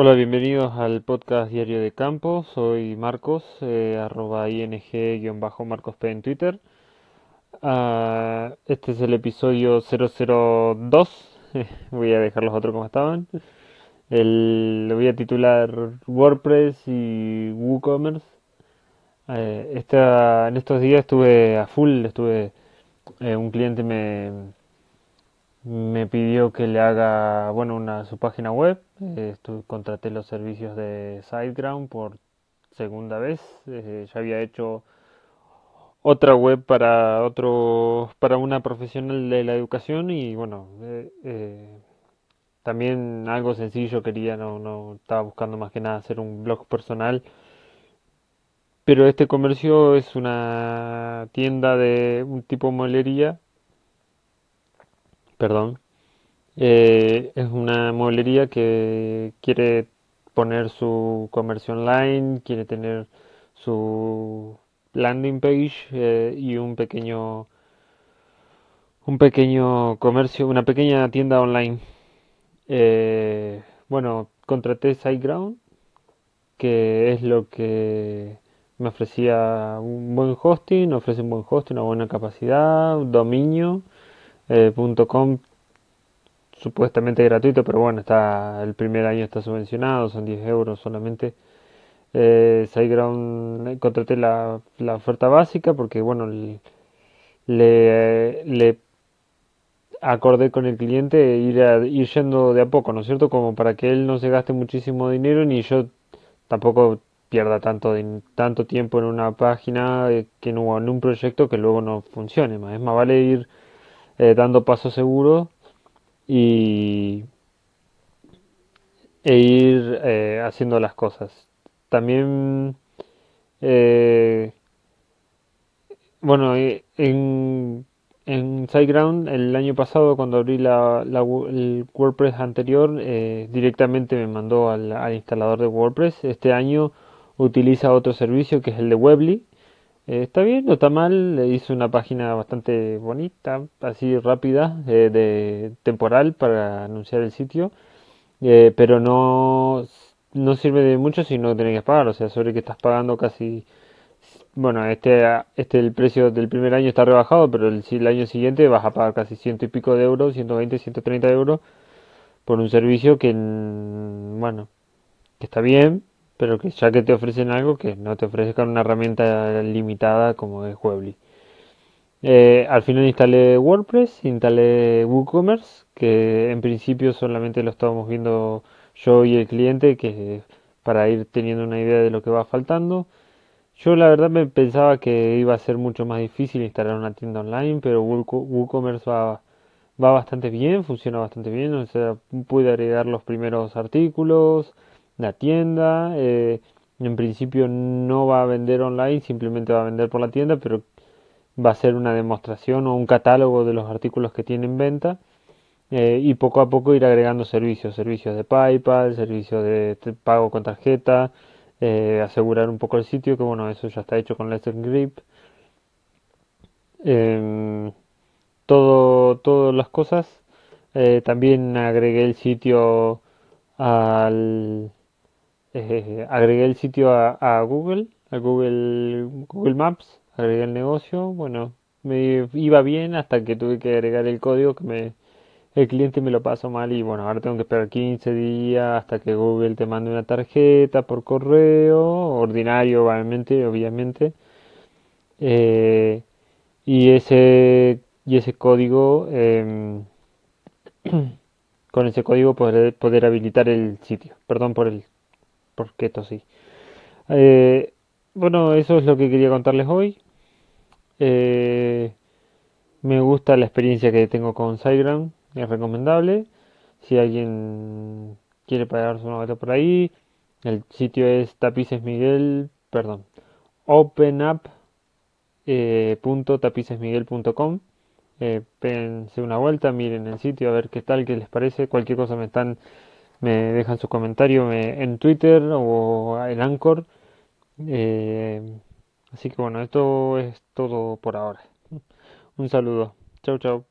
Hola, bienvenidos al podcast Diario de Campo. Soy Marcos, eh, arroba ing-marcosp en Twitter. Ah, este es el episodio 002. voy a dejar los otros como estaban. Lo voy a titular WordPress y WooCommerce. Eh, en estos días estuve a full, estuve eh, un cliente me, me pidió que le haga bueno una su página web. Eh, contraté los servicios de SiteGround por segunda vez. Eh, ya había hecho otra web para otro para una profesional de la educación y bueno eh, también algo sencillo quería no no estaba buscando más que nada hacer un blog personal. Pero este comercio es una tienda de un tipo mueblería perdón, eh, es una mueblería que quiere poner su comercio online, quiere tener su landing page eh, y un pequeño un pequeño comercio, una pequeña tienda online. Eh, bueno, contraté SiteGround, que es lo que me ofrecía un buen hosting, ofrece un buen hosting, una buena capacidad, un dominio eh, .com supuestamente gratuito, pero bueno, está el primer año está subvencionado, son 10 euros solamente. Eh, eh, contraté la, la, oferta básica porque bueno, le, le acordé con el cliente ir, ir yendo de a poco, ¿no es cierto? Como para que él no se gaste muchísimo dinero ni yo tampoco pierda tanto, tanto tiempo en una página eh, que no en un proyecto que luego no funcione. Es más vale ir eh, dando pasos seguros y e ir eh, haciendo las cosas. También, eh, bueno, en, en SiteGround el año pasado cuando abrí la, el WordPress anterior directamente me mandó al, al, instalador de WordPress. Este año utiliza otro servicio que es el de Webly eh, está bien, no está mal, hice una página bastante bonita, así rápida, eh, de temporal para anunciar el sitio, eh, pero no, no sirve de mucho si no tenés que pagar, o sea, sobre que estás pagando casi, bueno, este, este el precio del primer año está rebajado, pero el, el año siguiente vas a pagar casi ciento y pico de euros, 120, 130 euros, por un servicio que, bueno, que está bien, pero que ya que te ofrecen algo que no te ofrezcan una herramienta limitada como es Weebly. Eh, al final instalé WordPress, instalé WooCommerce, que en principio solamente lo estábamos viendo yo y el cliente, que para ir teniendo una idea de lo que va faltando. Yo la verdad me pensaba que iba a ser mucho más difícil instalar una tienda online, pero WooCommerce va, va bastante bien, funciona bastante bien, o sea, pude agregar los primeros artículos, la tienda. Eh, en principio no va a vender online, simplemente va a vender por la tienda, pero va a ser una demostración o un catálogo de los artículos que tiene en venta. Eh, y poco a poco ir agregando servicios, servicios de PayPal, servicios de pago con tarjeta, eh, asegurar un poco el sitio, que bueno, eso ya está hecho con Let's Grip. Em, todo, todas las cosas. también agregué el sitio al, eh, agregué el sitio a, Google, a Google, Google Maps, agregué el negocio, bueno, me iba bien hasta que tuve que agregar el código que me, el cliente me lo pasó mal y bueno, ahora tengo que esperar 15 días hasta que Google te mande una tarjeta por correo, ordinario obviamente, obviamente. Eh, y ese y ese código em, con ese código poder, poder habilitar el sitio. Perdón por el porque tosí. Eh, bueno, eso es lo que quería contarles hoy. Eh, me gusta la experiencia que tengo con SiteGround, es recomendable. Si alguien quiere pagar su novato por ahí, el sitio es tapicesmiguel, perdón, openup.tapicesmiguel.com. Eh, eh una vuelta, miren el sitio, a ver qué tal, qué les parece. Cualquier cosa me están me dejan su comentario en Twitter o en Anchor. Eh, así que bueno, esto es todo por ahora. Un saludo. Chau, chau.